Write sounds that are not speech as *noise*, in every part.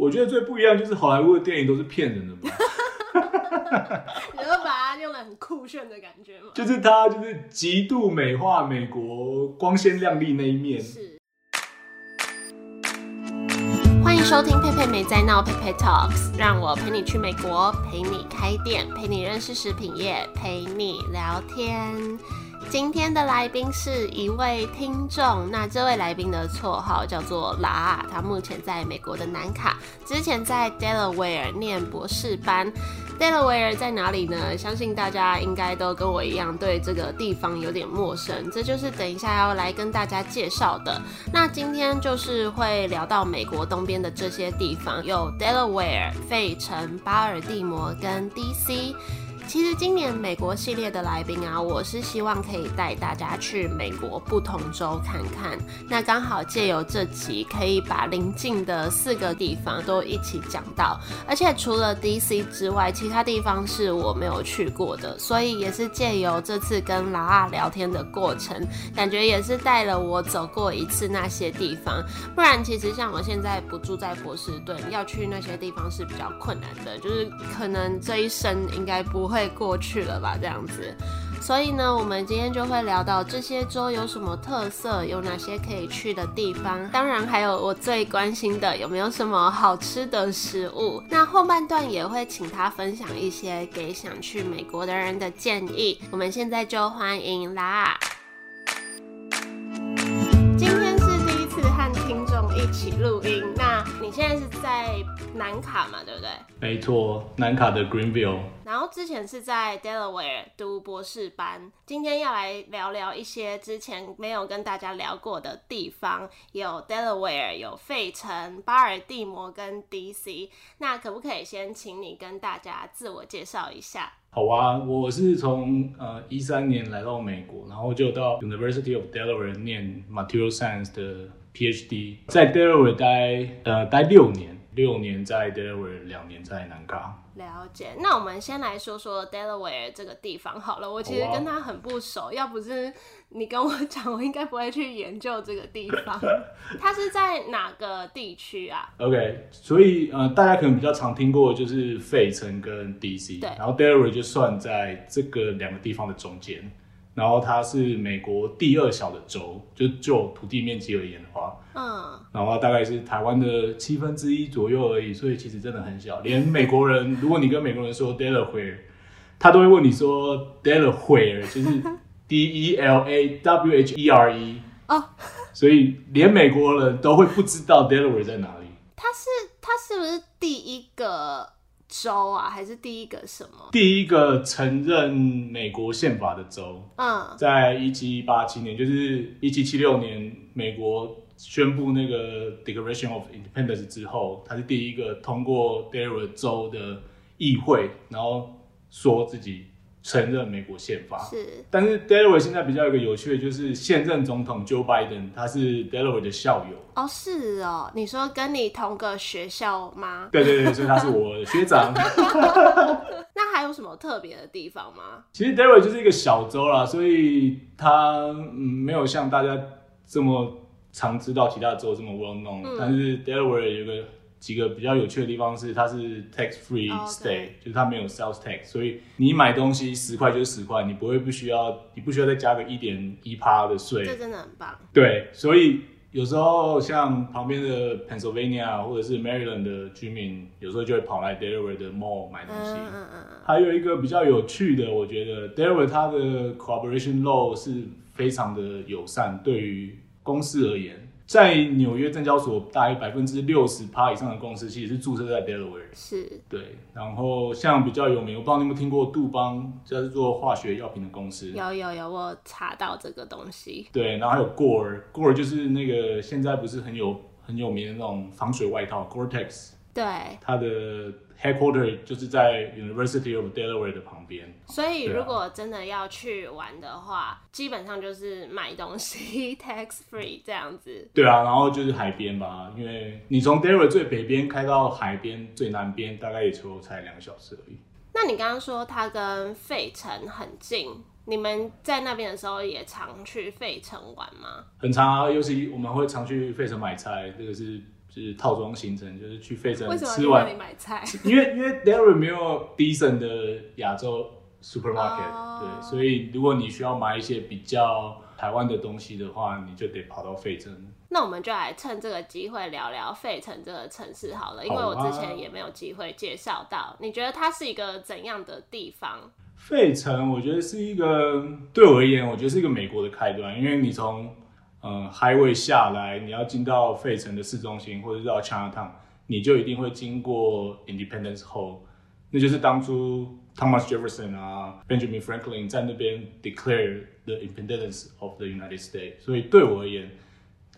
我觉得最不一样就是好莱坞的电影都是骗人的嘛，*laughs* 你会把它用的很酷炫的感觉吗？就是它就是极度美化美国光鲜亮丽那一面。是。欢迎收听佩佩没在闹佩佩 Talks，让我陪你去美国，陪你开店，陪你认识食品业，陪你聊天。今天的来宾是一位听众，那这位来宾的绰号叫做拉，他目前在美国的南卡，之前在 Delaware 念博士班。Delaware 在哪里呢？相信大家应该都跟我一样对这个地方有点陌生，这就是等一下要来跟大家介绍的。那今天就是会聊到美国东边的这些地方，有 Delaware、费城、巴尔的摩跟 DC。其实今年美国系列的来宾啊，我是希望可以带大家去美国不同州看看。那刚好借由这集，可以把邻近的四个地方都一起讲到。而且除了 DC 之外，其他地方是我没有去过的，所以也是借由这次跟拉拉聊天的过程，感觉也是带了我走过一次那些地方。不然其实像我现在不住在波士顿，要去那些地方是比较困难的，就是可能这一生应该不会。过去了吧，这样子，所以呢，我们今天就会聊到这些州有什么特色，有哪些可以去的地方，当然还有我最关心的有没有什么好吃的食物。那后半段也会请他分享一些给想去美国的人的建议。我们现在就欢迎啦！今天是第一次和听众一起录音，你现在是在南卡嘛，对不对？没错，南卡的 Greenville。然后之前是在 Delaware 读博士班，今天要来聊聊一些之前没有跟大家聊过的地方，有 Delaware，有费城、巴尔的摩跟 DC。那可不可以先请你跟大家自我介绍一下？好啊，我是从呃一三年来到美国，然后就到 University of Delaware 念 Material Science 的 PhD，在 Delaware 待呃待六年，六年在 Delaware，两年在南卡。了解，那我们先来说说 Delaware 这个地方好了。我其实跟他很不熟，要不是你跟我讲，我应该不会去研究这个地方。*laughs* 它是在哪个地区啊？OK，所以呃，大家可能比较常听过就是费城跟 DC，对，然后 Delaware 就算在这个两个地方的中间。然后它是美国第二小的州，就就土地面积而言的话，嗯，然后大概是台湾的七分之一左右而已，所以其实真的很小。连美国人，如果你跟美国人说 Delaware，他都会问你说 Delaware，就是 *laughs* D E L A W H E R E 哦，所以连美国人都会不知道 Delaware 在哪里。它是它是不是第一个？州啊，还是第一个什么？第一个承认美国宪法的州。嗯，在一七八七年，就是一七七六年，美国宣布那个 Declaration of Independence 之后，他是第一个通过 Delaware 州的议会，然后说自己。承认美国宪法是，但是 Delaware 现在比较一个有趣的，就是现任总统 Joe Biden 他是 Delaware 的校友哦，是哦，你说跟你同个学校吗？对对对，所以他是我的学长。*laughs* 那还有什么特别的地方吗？其实 Delaware 就是一个小州啦，所以它没有像大家这么常知道其他州这么 well known，但是 Delaware 有个。几个比较有趣的地方是，它是 tax free state，就是它没有 sales tax，所以你买东西十块就是十块，你不会不需要，你不需要再加个一点一趴的税。这真的很棒。对，所以有时候像旁边的 Pennsylvania 或者是 Maryland 的居民，有时候就会跑来 Delaware 的 mall 买东西。嗯嗯嗯。还有一个比较有趣的，我觉得 Delaware 它的 cooperation law 是非常的友善，对于公司而言。在纽约证交所，大概百分之六十趴以上的公司其实是注册在 Delaware。是，对。然后像比较有名，我不知道你有没有听过杜邦，就是做化学药品的公司。有有有，我查到这个东西。对，然后还有 Gore，Gore 就是那个现在不是很有很有名的那种防水外套，Gore-Tex。对。它的。Headquarter 就是在 University of Delaware 的旁边，所以如果真的要去玩的话，基本上就是买东西 *laughs* tax free 这样子。对啊，然后就是海边吧，因为你从 Delaware 最北边开到海边最南边，大概也就才两个小时而已。那你刚刚说它跟费城很近，你们在那边的时候也常去费城玩吗？很常啊，尤其我们会常去费城买菜，这个是。就是套装行程，就是去费城吃完买菜，*laughs* 因为因为 Delaware 没有 decent 的亚洲 supermarket，对，所以如果你需要买一些比较台湾的东西的话，你就得跑到费城。那我们就来趁这个机会聊聊费城这个城市好了，因为我之前也没有机会介绍到。你觉得它是一个怎样的地方？费城，我觉得是一个对我而言，我觉得是一个美国的开端，因为你从嗯 Highway 下来，你要进到费城的市中心，或者到 Chinatown，你就一定会经过 Independence Hall，那就是当初 Thomas Jefferson 啊，Benjamin Franklin 在那边 declare the independence of the United States，所以对我而言。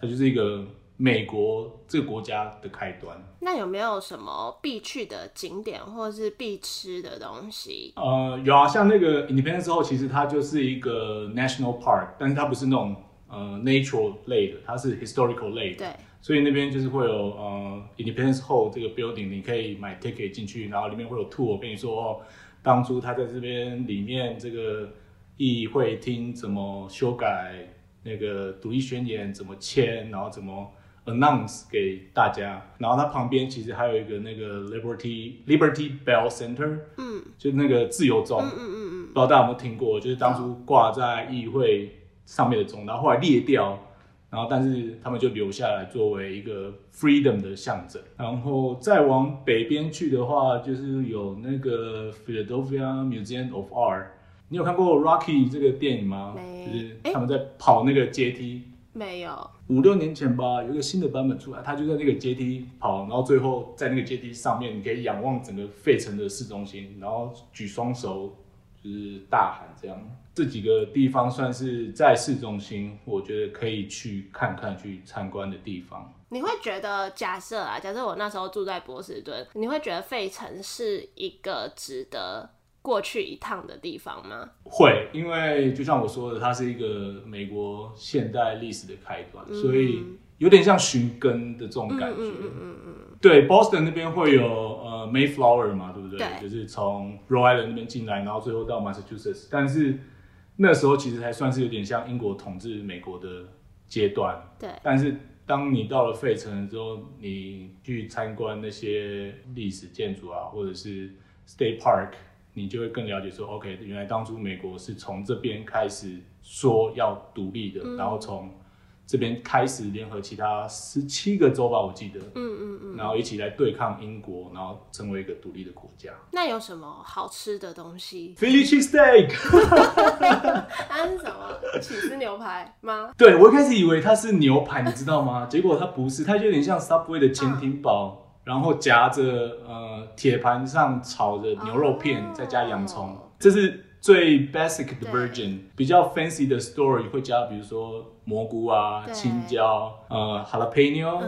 它就是一个美国这个国家的开端。那有没有什么必去的景点或者是必吃的东西？呃，有啊，像那个 Independence Hall，，其实它就是一个 National Park，但是它不是那种呃 Natural 类的，它是 Historical 类的。对。所以那边就是会有呃 Independence Hall 这个 building，你可以买 ticket 进去，然后里面会有 tour 跟你说哦，当初他在这边里面这个议会厅怎么修改。那个独立宣言怎么签，然后怎么 announce 给大家，然后它旁边其实还有一个那个 Liberty Liberty Bell Center，嗯，就那个自由钟，嗯嗯嗯不知道大家有没有听过，就是当初挂在议会上面的钟，然后后来裂掉，然后但是他们就留下来作为一个 freedom 的象征。然后再往北边去的话，就是有那个 Philadelphia Museum of Art。你有看过《Rocky》这个电影吗？没，就是他们在跑那个阶梯。没有。五六年前吧，有一个新的版本出来，他就在那个阶梯跑，然后最后在那个阶梯上面，你可以仰望整个费城的市中心，然后举双手就是大喊这样。这几个地方算是在市中心，我觉得可以去看看、去参观的地方。你会觉得，假设啊，假设我那时候住在波士顿，你会觉得费城是一个值得。过去一趟的地方吗？会，因为就像我说的，它是一个美国现代历史的开端，所以有点像寻根的这种感觉。嗯嗯嗯嗯。对，Boston 那边会有呃 Mayflower 嘛，对不对？对。就是从 Rhode Island 那边进来，然后最后到 Massachusetts。但是那时候其实还算是有点像英国统治美国的阶段。对。但是当你到了费城之后，你去参观那些历史建筑啊，或者是 State Park。你就会更了解说，OK，原来当初美国是从这边开始说要独立的，然后从这边开始联合其他十七个州吧，我记得，嗯嗯嗯，然后一起来对抗英国，然后成为一个独立的国家。那有什么好吃的东西？Philly cheese steak，它 *laughs* 是什么？起司牛排吗？对我一开始以为它是牛排，你知道吗？*laughs* 结果它不是，它就有点像 Subway 的潜艇堡。然后夹着呃铁盘上炒着牛肉片，再加洋葱，这是最 basic 的 version。比较 fancy 的 story 会加，比如说蘑菇啊、青椒、呃 jalapeno、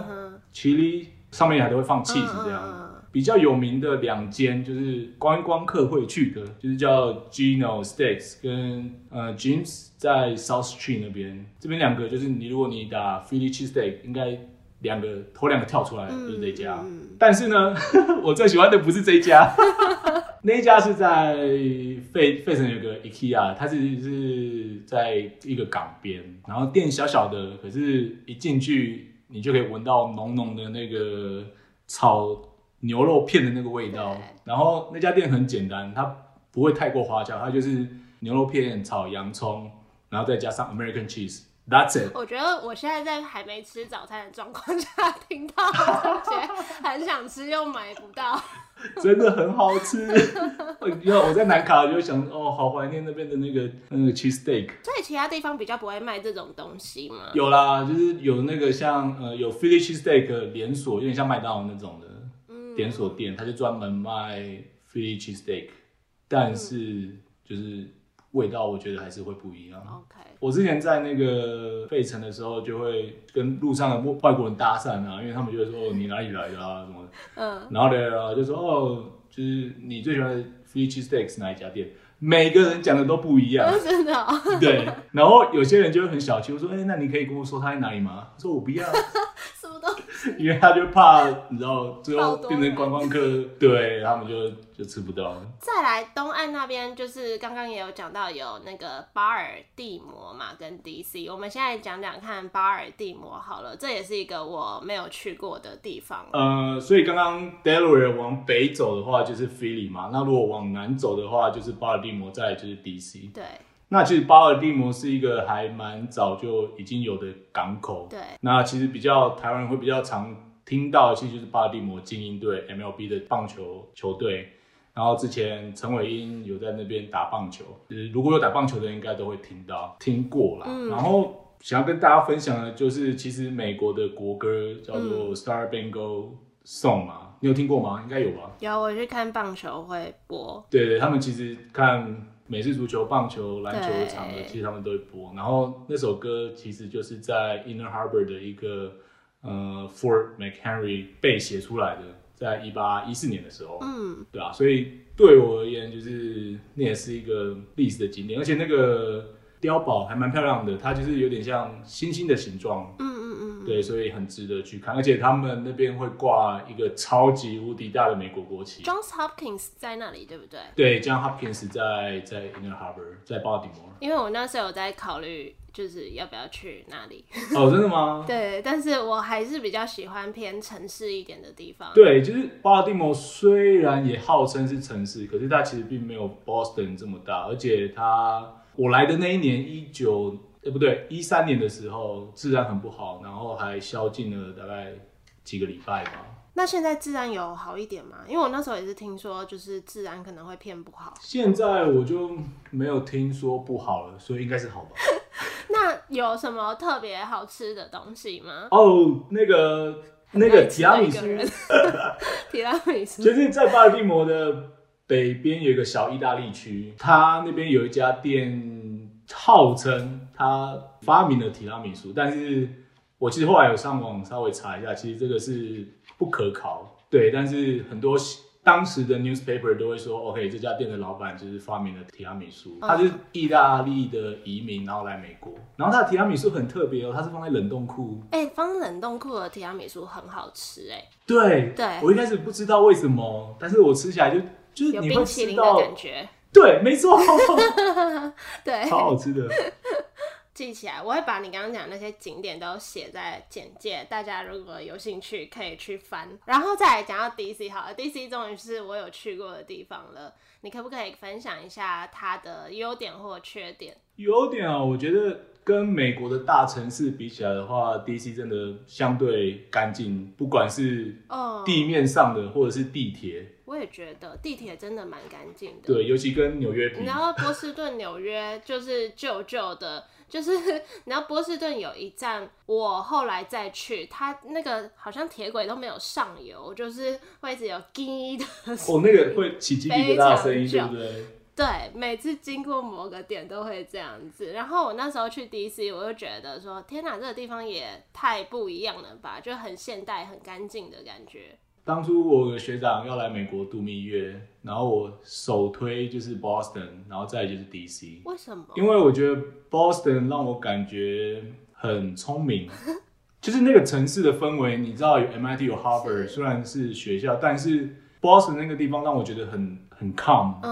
chili，上面还都会放 cheese 这样。比较有名的两间就是观光客会去的，就是叫 Gino Steaks 跟呃 James 在 South Street 那边。这边两个就是你如果你打 Philly cheese steak，应该。两个头两个跳出来就是这家，但是呢，*laughs* 我最喜欢的不是这家，*laughs* 那一家是在费费城有个 IKEA，它是是在一个港边，然后店小小的，可是一进去你就可以闻到浓浓的那个炒牛肉片的那个味道。然后那家店很简单，它不会太过花俏，它就是牛肉片炒洋葱，然后再加上 American cheese。That's it。我觉得我现在在还没吃早餐的状况下听到这些，很想吃又买不到，*laughs* 真的很好吃。因为我在南卡就想，哦，好怀念那边的那个那个 cheese steak。所以其他地方比较不会卖这种东西吗？有啦，就是有那个像呃有 Philly cheese steak 连锁，有点像麦当劳那种的连锁店，他就专门卖 Philly cheese steak，但是就是味道我觉得还是会不一样。OK。我之前在那个费城的时候，就会跟路上的外国人搭讪啊，因为他们就会说你哪里来的啊什么，嗯，然后呢就说哦，就是你最喜欢的 free cheese steaks 哪一家店？每个人讲的都不一样，*laughs* 真的。对，然后有些人就会很小气，我说哎，那你可以跟我说他在哪里吗？说我不要，*laughs* 因为他就怕你知道最后变成观光客，对他们就就吃不到。再来东岸那边，就是刚刚也有讲到有那个巴尔的摩嘛，跟 DC。我们现在讲讲看巴尔的摩好了，这也是一个我没有去过的地方。呃，所以刚刚 Delaware 往北走的话就是 Philly 嘛，那如果往南走的话就是巴尔的摩，再就是 DC。对。那其实巴尔的摩是一个还蛮早就已经有的港口。对。那其实比较台湾人会比较常听到，其实就是巴尔的摩精英队 MLB 的棒球球队。然后之前陈伟英有在那边打棒球，就是如果有打棒球的，应该都会听到听过啦。然后想要跟大家分享的就是，其实美国的国歌叫做 Star Bangle Song 嘛，你有听过吗？应该有吧。有，我去看棒球会播。对对，他们其实看。美式足球、棒球、篮球场的，其实他们都会播。然后那首歌其实就是在 Inner Harbor 的一个呃 Fort McHenry 被写出来的，在一八一四年的时候，嗯，对啊，所以对我而言，就是那也是一个历史的景点，而且那个碉堡还蛮漂亮的，它就是有点像星星的形状，嗯嗯嗯。对，所以很值得去看，而且他们那边会挂一个超级无敌大的美国国旗。Johns Hopkins 在那里，对不对？对，Johns Hopkins 在在 Inner Harbor，在巴尔的摩。因为我那时候有在考虑，就是要不要去那里。哦，真的吗？*laughs* 对，但是我还是比较喜欢偏城市一点的地方。对，就是巴尔的摩虽然也号称是城市，可是它其实并没有 Boston 这么大，而且它我来的那一年一九。哎，不对，一三年的时候治安很不好，然后还宵禁了大概几个礼拜吧。那现在治安有好一点吗？因为我那时候也是听说，就是治安可能会偏不好。现在我就没有听说不好了，所以应该是好吧。*laughs* 那有什么特别好吃的东西吗？哦，那个那个提拉米苏，提拉米苏，*laughs* 就是在巴尔的摩的北边有一个小意大利区，它那边有一家店。号称他发明了提拉米苏，但是我其实后来有上网稍微查一下，其实这个是不可考。对，但是很多当时的 newspaper 都会说，OK，这家店的老板就是发明了提拉米苏，他是意大利的移民，然后来美国，然后他的提拉米苏很特别哦，它是放在冷冻库。哎，放冷冻库的提拉米苏很好吃哎。对对，我一开始不知道为什么，但是我吃起来就就是有冰淇淋的感觉。对，没错，*laughs* 对，超好吃的。记起来，我会把你刚刚讲那些景点都写在简介，大家如果有兴趣可以去翻。然后再来讲到 DC 好了，DC 终于是我有去过的地方了，你可不可以分享一下它的优点或缺点？优点啊，我觉得跟美国的大城市比起来的话，DC 真的相对干净，不管是地面上的或者是地铁。我也觉得地铁真的蛮干净的，对，尤其跟纽约比。然后波士顿、纽约就是旧旧的，就是然后波士顿有一站，我后来再去，它那个好像铁轨都没有上油，就是会一直有滴的。哦，那个会起鸡皮疙瘩声音，对不对？对，每次经过某个点都会这样子。然后我那时候去 DC，我就觉得说，天哪，这个地方也太不一样了吧，就很现代、很干净的感觉。当初我的学长要来美国度蜜月，然后我首推就是 Boston，然后再就是 DC。为什么？因为我觉得 Boston 让我感觉很聪明，*laughs* 就是那个城市的氛围。你知道有 MIT 有 Harvard，虽然是学校，但是 Boston 那个地方让我觉得很很 calm。嗯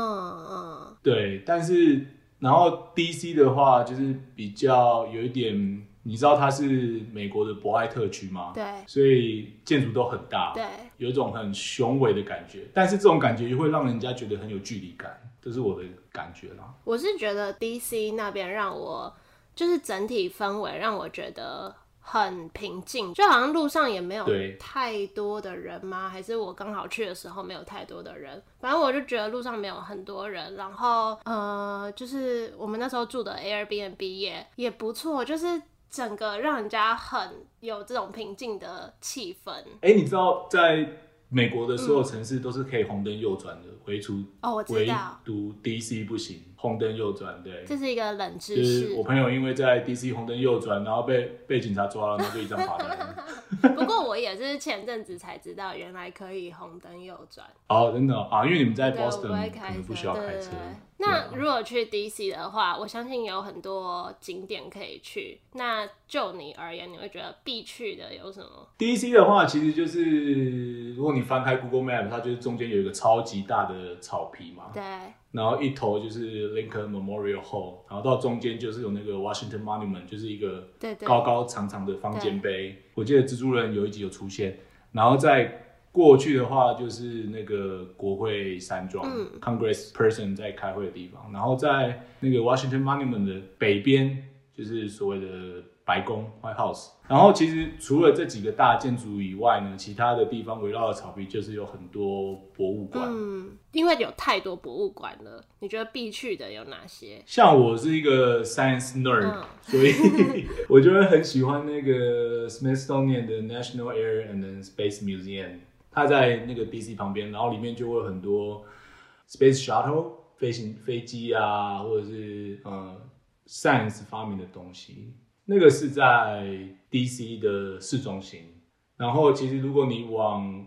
嗯。对，但是然后 DC 的话就是比较有一点。你知道它是美国的博爱特区吗？对，所以建筑都很大，对，有一种很雄伟的感觉。但是这种感觉又会让人家觉得很有距离感，这是我的感觉啦。我是觉得 DC 那边让我就是整体氛围让我觉得很平静，就好像路上也没有太多的人吗？还是我刚好去的时候没有太多的人？反正我就觉得路上没有很多人。然后呃，就是我们那时候住的 Airbnb 也也不错，就是。整个让人家很有这种平静的气氛。哎，你知道在美国的所有城市都是可以红灯右转的，唯独哦，我知道，唯独 DC 不行，红灯右转，对，这是一个冷知识。我朋友因为在 DC 红灯右转，然后被被警察抓了，然后就一张罚单。*laughs* 不过我也是前阵子才知道，原来可以红灯右转。哦，真的啊，因为你们在 Boston 可能不需要开车。那如果去 DC 的话，我相信有很多景点可以去。那就你而言，你会觉得必去的有什么？DC 的话，其实就是如果你翻开 Google Map，它就是中间有一个超级大的草皮嘛。对。然后一头就是 Lincoln Memorial Hall，然后到中间就是有那个 Washington Monument，就是一个高高长长的方尖碑。我记得蜘蛛人有一集有出现。然后在过去的话，就是那个国会山庄 Congress Person 在开会的地方。然后在那个 Washington Monument 的北边，就是所谓的。白宫 White House，然后其实除了这几个大建筑以外呢，其他的地方围绕的草皮就是有很多博物馆。嗯，因为有太多博物馆了，你觉得必去的有哪些？像我是一个 science nerd，所以 *laughs* 我就会很喜欢那个 Smithsonian 的 National Air and Space Museum，它在那个 DC 旁边，然后里面就会有很多 Space Shuttle 飞行飞机啊，或者是呃 science 发明的东西。那个是在 D.C. 的市中心，然后其实如果你往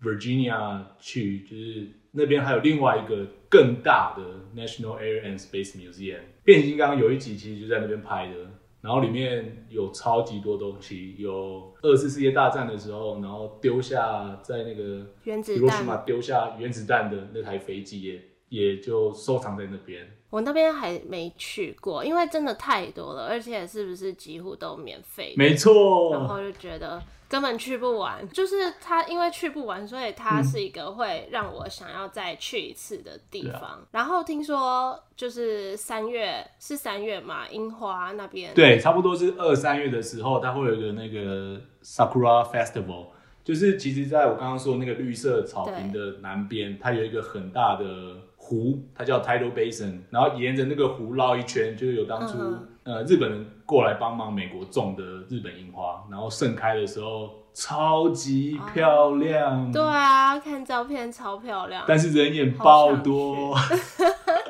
Virginia 去，就是那边还有另外一个更大的 National Air and Space Museum。变形金刚有一集其实就在那边拍的，然后里面有超级多东西，有二次世界大战的时候，然后丢下在那个原子弹丢下原子弹的那台飞机也也就收藏在那边。我那边还没去过，因为真的太多了，而且是不是几乎都免费？没错。然后就觉得根本去不完，就是它因为去不完，所以它是一个会让我想要再去一次的地方。然后听说就是三月是三月嘛，樱花那边对，差不多是二三月的时候，它会有一个那个 Sakura Festival，就是其实在我刚刚说那个绿色草坪的南边，它有一个很大的。湖，它叫 Tidal Basin，然后沿着那个湖绕一圈，就有当初呃日本人过来帮忙美国种的日本樱花，然后盛开的时候超级漂亮。对啊，看照片超漂亮，但是人也爆多。*laughs*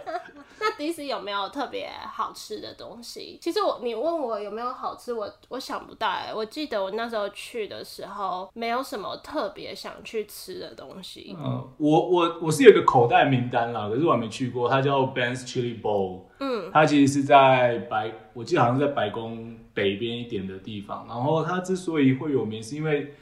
迪士有没有特别好吃的东西？其实我你问我有没有好吃，我我想不到哎。我记得我那时候去的时候，没有什么特别想去吃的东西。嗯，我我我是有个口袋名单啦，可是我还没去过。它叫 Ben's Chili Bowl。嗯，它其实是在白，我记得好像是在白宫北边一点的地方。然后它之所以会有名，是因为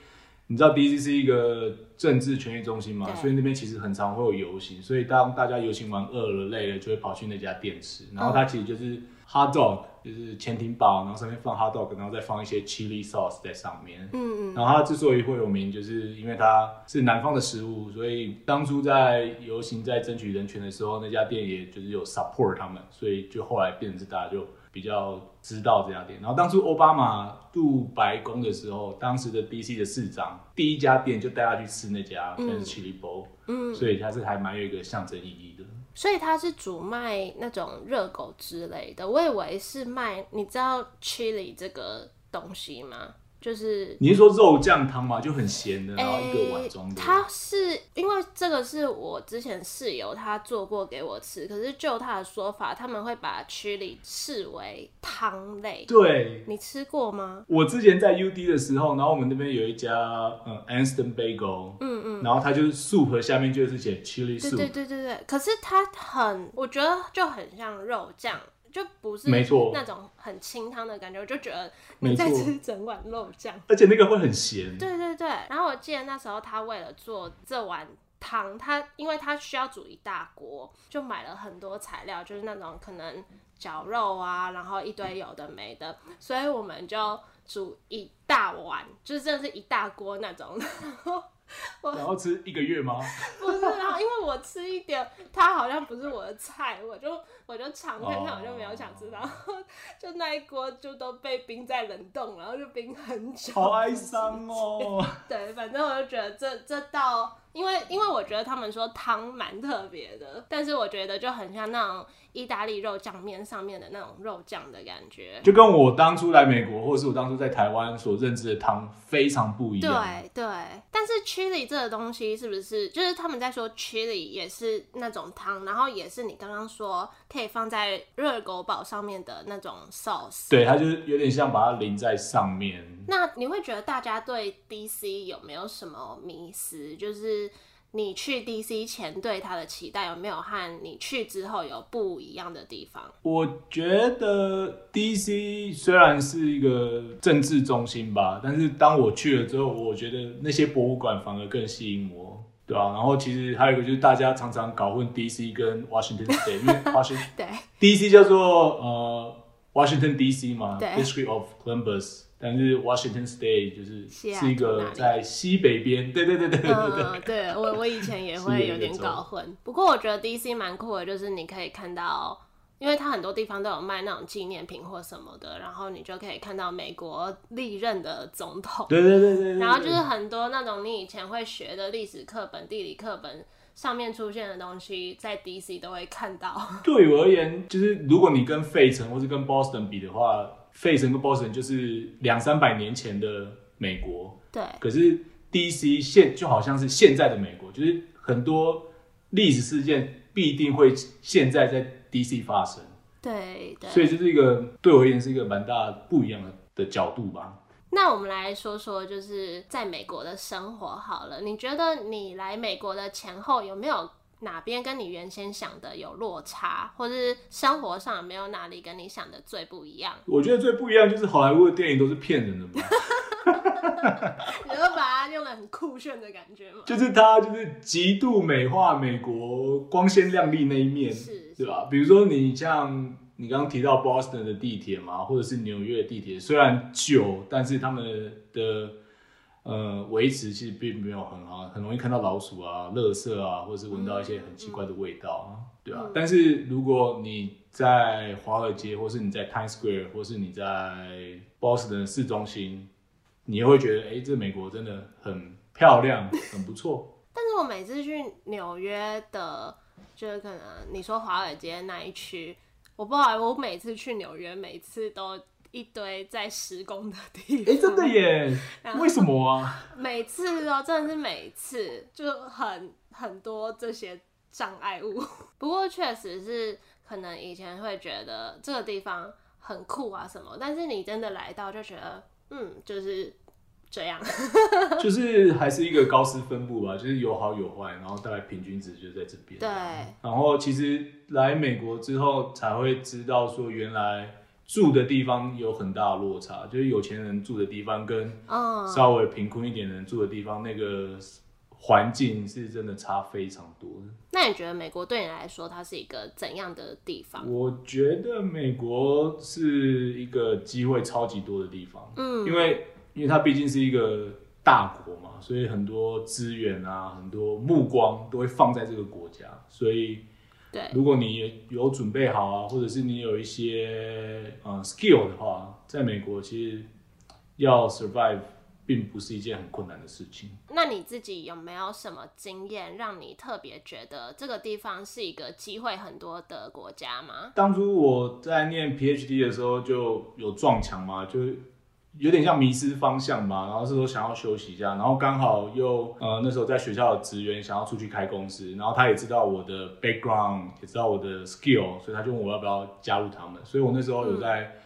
你知道 DC 是一个。政治权益中心嘛，所以那边其实很常会有游行，所以当大家游行完饿了累了，就会跑去那家店吃。然后它其实就是 hot dog，就是潜艇堡，然后上面放 hot dog，然后再放一些 chili sauce 在上面。嗯嗯。然后它之所以会有名，就是因为它是南方的食物，所以当初在游行在争取人权的时候，那家店也就是有 support 他们，所以就后来变成是大家就。比较知道这家店，然后当初奥巴马入白宫的时候，当时的 DC 的市长第一家店就带他去吃那家，那是 Chili Bowl，嗯，所以它是还蛮有一个象征意义的。所以它是主卖那种热狗之类的，我以为是卖，你知道 Chili 这个东西吗？就是你是说肉酱汤吗？就很咸的，然后一个碗装的。它是因为这个是我之前室友他做过给我吃，可是就他的说法，他们会把 chili 视为汤类。对，你吃过吗？我之前在 UD 的时候，然后我们那边有一家嗯 Anston Bagel，嗯嗯，然后它就是 soup 下面就是写 chili soup。对对对对对，可是它很，我觉得就很像肉酱。就不是那种很清汤的感觉，我就觉得你在吃整碗肉酱，而且那个会很咸。对对对，然后我记得那时候他为了做这碗汤，他因为他需要煮一大锅，就买了很多材料，就是那种可能绞肉啊，然后一堆有的没的，所以我们就煮一大碗，就是真的是一大锅那种。然 *laughs* 后 *laughs* 吃一个月吗？*laughs* 不是，然后因为我吃一点，它好像不是我的菜，我就我就尝看看，我就没有想吃，然后就那一锅就都被冰在冷冻，然后就冰很久，好哀伤哦。*laughs* 对，反正我就觉得这这道。因为因为我觉得他们说汤蛮特别的，但是我觉得就很像那种意大利肉酱面上面的那种肉酱的感觉，就跟我当初来美国，或者是我当初在台湾所认知的汤非常不一样。对对，但是 chili 这个东西是不是就是他们在说 chili 也是那种汤，然后也是你刚刚说可以放在热狗堡上面的那种 sauce？对，它就是有点像把它淋在上面。那你会觉得大家对 DC 有没有什么迷思？就是你去 DC 前对它的期待有没有和你去之后有不一样的地方？我觉得 DC 虽然是一个政治中心吧，但是当我去了之后，我觉得那些博物馆反而更吸引我，对吧？然后其实还有一个就是大家常常搞混 DC 跟 Washington State，因为 Washington 对 DC 叫做呃 Washington DC 嘛对，District of Columbus。但是 Washington State 就是是一个在西北边，对对对对对对对。嗯，对我我以前也会有点搞混。不过我觉得 DC 蛮酷的，就是你可以看到，因为它很多地方都有卖那种纪念品或什么的，然后你就可以看到美国历任的总统。对对对对对，然后就是很多那种你以前会学的历史课本、地理课本上面出现的东西，在 DC 都会看到。*laughs* 对我而言，就是如果你跟费城或是跟 Boston 比的话，费城跟 Boston 就是两三百年前的美国，对可是 DC 现就好像是现在的美国，就是很多历史事件必定会现在在 DC 发生，对对。所以这是一个对我而言是一个蛮大不一样的的角度吧。那我们来说说，就是在美国的生活好了。你觉得你来美国的前后有没有哪边跟你原先想的有落差，或是生活上有没有哪里跟你想的最不一样？我觉得最不一样就是好莱坞的电影都是骗人的嘛，*laughs* 你会把它用的很酷炫的感觉吗？就是它就是极度美化美国光鲜亮丽那一面，是，对吧？比如说你像你刚刚提到 Boston 的地铁嘛，或者是纽约的地铁，虽然旧，但是他们的呃维持其实并没有很好，很容易看到老鼠啊、垃圾啊，或者是闻到一些很奇怪的味道啊，对吧？嗯但是如果你在华尔街，或是你在 Times Square，或是你在 Boston 的市中心，你也会觉得，哎、这美国真的很漂亮，很不错。*laughs* 但是我每次去纽约的，就是可能你说华尔街那一区，我不知道，我每次去纽约，每次都一堆在施工的地方哎、方。真的耶？为什么啊？*laughs* 每次哦，真的是每次就很很多这些障碍物。*laughs* 不过确实是可能以前会觉得这个地方很酷啊什么，但是你真的来到就觉得，嗯，就是这样。*laughs* 就是还是一个高斯分布吧，就是有好有坏，然后大概平均值就在这边。对，然后其实来美国之后才会知道说，原来住的地方有很大的落差，就是有钱人住的地方跟嗯，稍微贫困一点的人住的地方，那个环境是真的差非常多的。那你觉得美国对你来说，它是一个怎样的地方？我觉得美国是一个机会超级多的地方，嗯，因为因为它毕竟是一个大国嘛，所以很多资源啊，很多目光都会放在这个国家，所以对，如果你有准备好啊，或者是你有一些呃 skill 的话，在美国其实要 survive 并不是一件很困难的事情。那你自己有没有什么经验，让你特别觉得这个地方是一个机会很多的国家吗？当初我在念 PhD 的时候就有撞墙嘛，就有点像迷失方向嘛，然后是说想要休息一下，然后刚好又呃那时候在学校的职员想要出去开公司，然后他也知道我的 background，也知道我的 skill，所以他就问我要不要加入他们，所以我那时候有在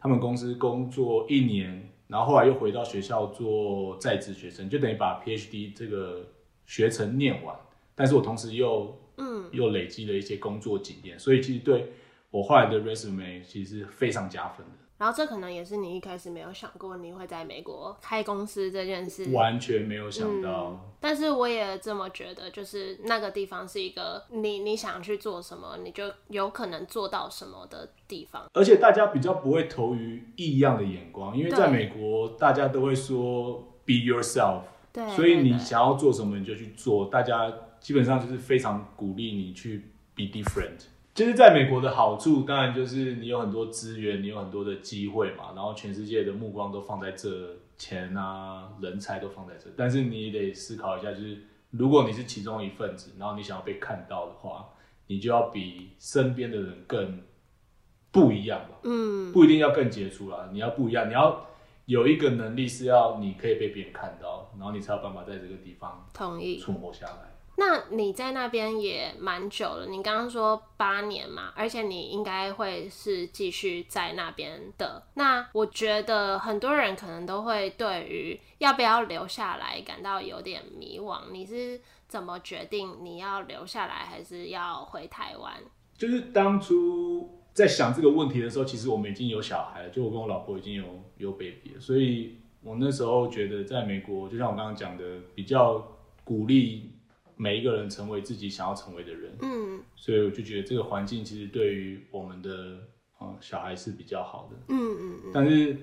他们公司工作一年，然后后来又回到学校做在职学生，就等于把 PhD 这个学程念完，但是我同时又嗯，又累积了一些工作经验，所以其实对我后来的 resume 其实是非常加分的，然后这可能也是你一开始没有想过你会在美国开公司这件事。完全没有想到。嗯但是我也这么觉得，就是那个地方是一个你你想去做什么，你就有可能做到什么的地方。而且大家比较不会投于异样的眼光，因为在美国大家都会说 be yourself，对，所以你想要做什么你就去做，大家基本上就是非常鼓励你去 be different。就是在美国的好处，当然就是你有很多资源，你有很多的机会嘛，然后全世界的目光都放在这，钱啊、人才都放在这，但是你得思考一下，就是如果你是其中一份子，然后你想要被看到的话，你就要比身边的人更不一样吧。嗯，不一定要更杰出啦，你要不一样，你要有一个能力是要你可以被别人看到，然后你才有办法在这个地方同意存活下来。那你在那边也蛮久了，你刚刚说八年嘛，而且你应该会是继续在那边的。那我觉得很多人可能都会对于要不要留下来感到有点迷惘。你是怎么决定你要留下来还是要回台湾？就是当初在想这个问题的时候，其实我们已经有小孩了，就我跟我老婆已经有有 baby 了，所以我那时候觉得在美国，就像我刚刚讲的，比较鼓励。每一个人成为自己想要成为的人，嗯，所以我就觉得这个环境其实对于我们的呃小孩是比较好的，嗯嗯嗯。但是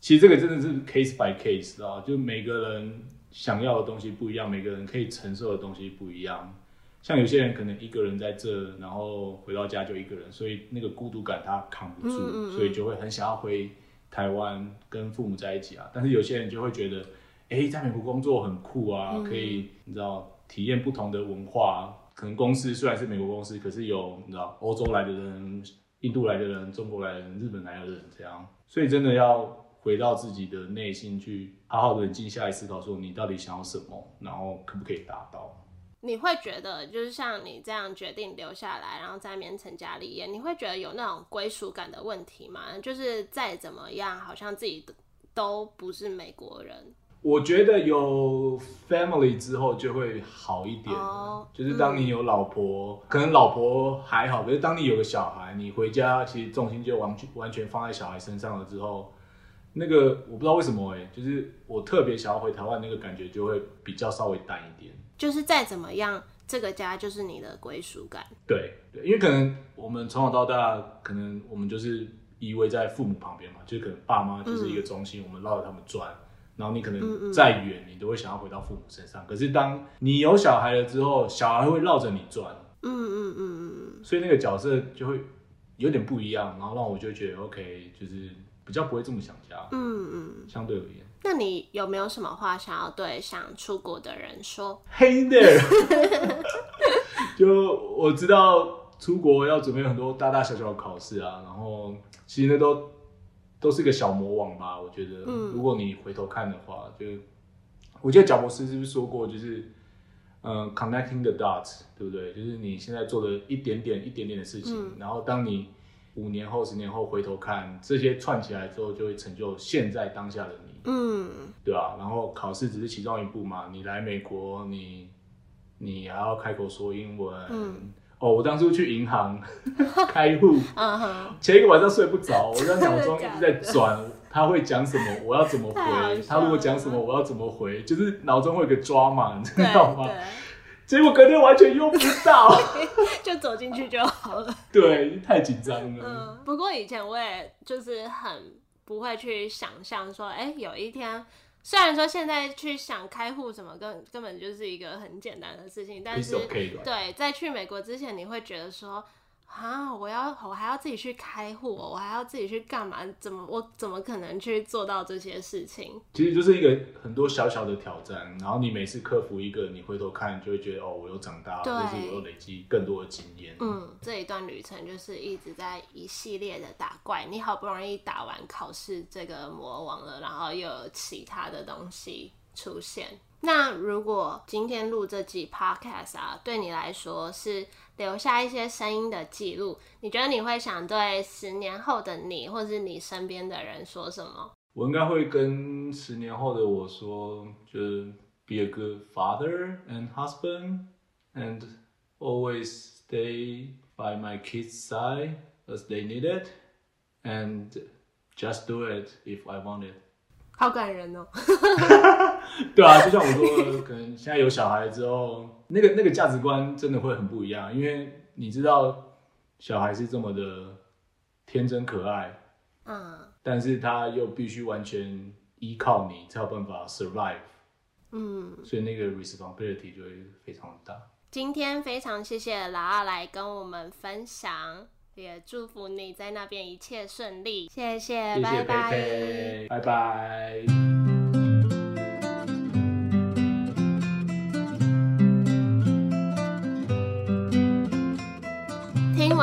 其实这个真的是 case by case 啊，就每个人想要的东西不一样，每个人可以承受的东西不一样。像有些人可能一个人在这，然后回到家就一个人，所以那个孤独感他扛不住，所以就会很想要回台湾跟父母在一起啊。但是有些人就会觉得，哎，在美国工作很酷啊，可以你知道。体验不同的文化，可能公司虽然是美国公司，可是有你知道欧洲来的人、印度来的人、中国来的人、日本来的人这样，所以真的要回到自己的内心去，好好的静下来思考，说你到底想要什么，然后可不可以达到？你会觉得就是像你这样决定留下来，然后在那边成家立业，你会觉得有那种归属感的问题吗？就是再怎么样，好像自己都不是美国人。我觉得有 family 之后就会好一点，就是当你有老婆，可能老婆还好，可是当你有个小孩，你回家其实重心就完全完全放在小孩身上了之后，那个我不知道为什么哎，就是我特别想要回台湾，那个感觉就会比较稍微淡一点。就是再怎么样，这个家就是你的归属感。对对，因为可能我们从小到大，可能我们就是依偎在父母旁边嘛，就可能爸妈就是一个中心，我们绕着他们转。然后你可能再远，你都会想要回到父母身上。可是当你有小孩了之后，小孩会绕着你转。嗯嗯嗯嗯。所以那个角色就会有点不一样，然后让我就觉得 OK，就是比较不会这么想家。嗯嗯。相对而言。那你有没有什么话想要对想出国的人说？Hey there。*laughs* 就我知道出国要准备很多大大小小的考试啊，然后其实那都。都是个小魔王吧，我觉得。嗯。如果你回头看的话，就我记得贾博士是不是说过，就是嗯，connecting the dots，对不对？就是你现在做的一点点、一点点的事情，然后当你五年后、十年后回头看，这些串起来之后，就会成就现在当下的你。嗯。对吧？然后考试只是其中一步嘛。你来美国，你你还要开口说英文。嗯。哦，我当初去银行 *laughs* 开户，前一个晚上睡不着，我在脑中一直在转，他会讲什么，我要怎么回？他如果讲什么，我要怎么回？就是脑中会有个抓嘛，你知道吗？结果隔天完全用不到，*laughs* 就走进去就好了。对，太紧张了。嗯，不过以前我也就是很不会去想象说，哎，有一天。虽然说现在去想开户什么，根根本就是一个很简单的事情，但是对，在去美国之前，你会觉得说。啊！我要我还要自己去开户，我还要自己去干嘛？怎么我怎么可能去做到这些事情？其实就是一个很多小小的挑战，然后你每次克服一个，你回头看就会觉得哦，我又长大，或是我又累积更多的经验。嗯，这一段旅程就是一直在一系列的打怪，你好不容易打完考试这个魔王了，然后又有其他的东西出现。那如果今天录这集 podcast 啊，对你来说是留下一些声音的记录，你觉得你会想对十年后的你，或者是你身边的人说什么？我应该会跟十年后的我说，就是 be a good father and husband and always stay by my kids' side as they need it and just do it if I want it. 好感人哦！*laughs* 对啊，就像我说，可能现在有小孩之后，那个那个价值观真的会很不一样，因为你知道小孩是这么的天真可爱，嗯，但是他又必须完全依靠你才有办法 survive，嗯，所以那个 responsibility 就会非常大。今天非常谢谢老二来跟我们分享。也祝福你在那边一切顺利，谢谢，拜拜，拜拜。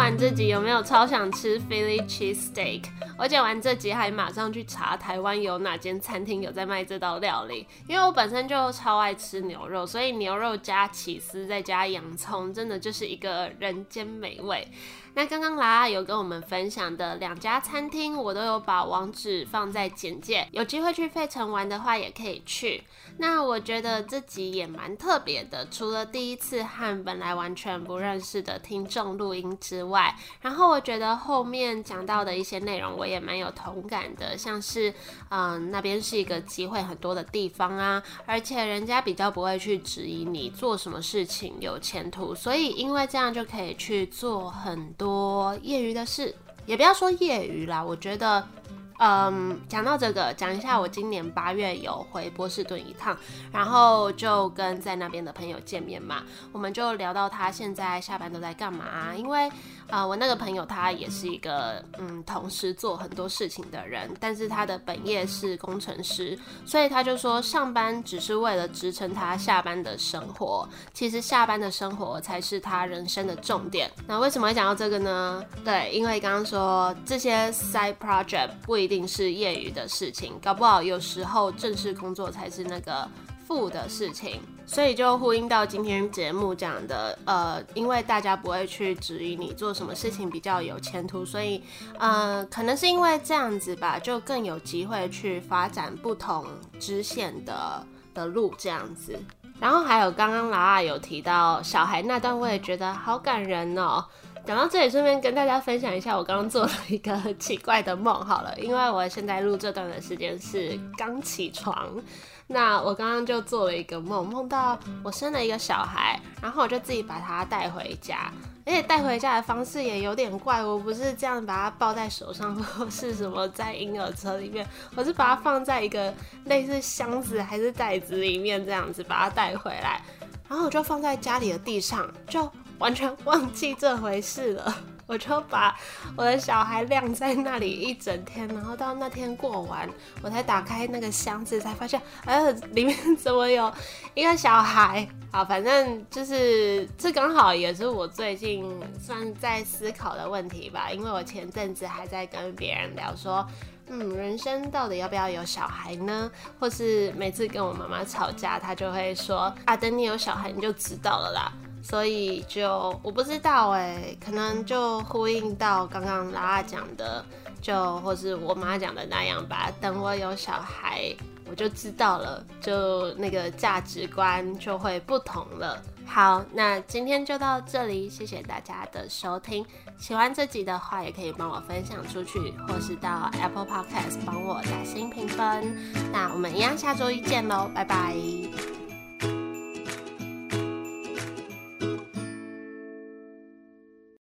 完这集有没有超想吃 Philly cheese steak？我剪完这集还马上去查台湾有哪间餐厅有在卖这道料理，因为我本身就超爱吃牛肉，所以牛肉加起司再加洋葱，真的就是一个人间美味。那刚刚拉拉有跟我们分享的两家餐厅，我都有把网址放在简介，有机会去费城玩的话也可以去。那我觉得这集也蛮特别的，除了第一次和本来完全不认识的听众录音之外，然后我觉得后面讲到的一些内容我也蛮有同感的，像是嗯那边是一个机会很多的地方啊，而且人家比较不会去质疑你做什么事情有前途，所以因为这样就可以去做很。多业余的事，也不要说业余啦。我觉得，嗯，讲到这个，讲一下我今年八月有回波士顿一趟，然后就跟在那边的朋友见面嘛，我们就聊到他现在下班都在干嘛，因为。啊，我那个朋友他也是一个嗯，同时做很多事情的人，但是他的本业是工程师，所以他就说上班只是为了支撑他下班的生活，其实下班的生活才是他人生的重点。那为什么会讲到这个呢？对，因为刚刚说这些 side project 不一定是业余的事情，搞不好有时候正式工作才是那个。负的事情，所以就呼应到今天节目讲的，呃，因为大家不会去质疑你做什么事情比较有前途，所以，呃，可能是因为这样子吧，就更有机会去发展不同支线的的路这样子。然后还有刚刚拉拉有提到小孩那段，我也觉得好感人哦。讲到这里，顺便跟大家分享一下，我刚刚做了一个奇怪的梦。好了，因为我现在录这段的时间是刚起床。那我刚刚就做了一个梦，梦到我生了一个小孩，然后我就自己把他带回家，而且带回家的方式也有点怪，我不是这样把他抱在手上，或是什么在婴儿车里面，我是把它放在一个类似箱子还是袋子里面这样子把它带回来，然后我就放在家里的地上，就完全忘记这回事了。我就把我的小孩晾在那里一整天，然后到那天过完，我才打开那个箱子，才发现，哎，里面 *laughs* 怎么有一个小孩？好，反正就是这刚好也是我最近算在思考的问题吧，因为我前阵子还在跟别人聊说，嗯，人生到底要不要有小孩呢？或是每次跟我妈妈吵架，她就会说，啊，等你有小孩你就知道了啦。所以就我不知道哎，可能就呼应到刚刚拉拉讲的，就或是我妈讲的那样吧。等我有小孩，我就知道了，就那个价值观就会不同了。好，那今天就到这里，谢谢大家的收听。喜欢这集的话，也可以帮我分享出去，或是到 Apple Podcast 帮我打新评分。那我们一样下周一见喽，拜拜。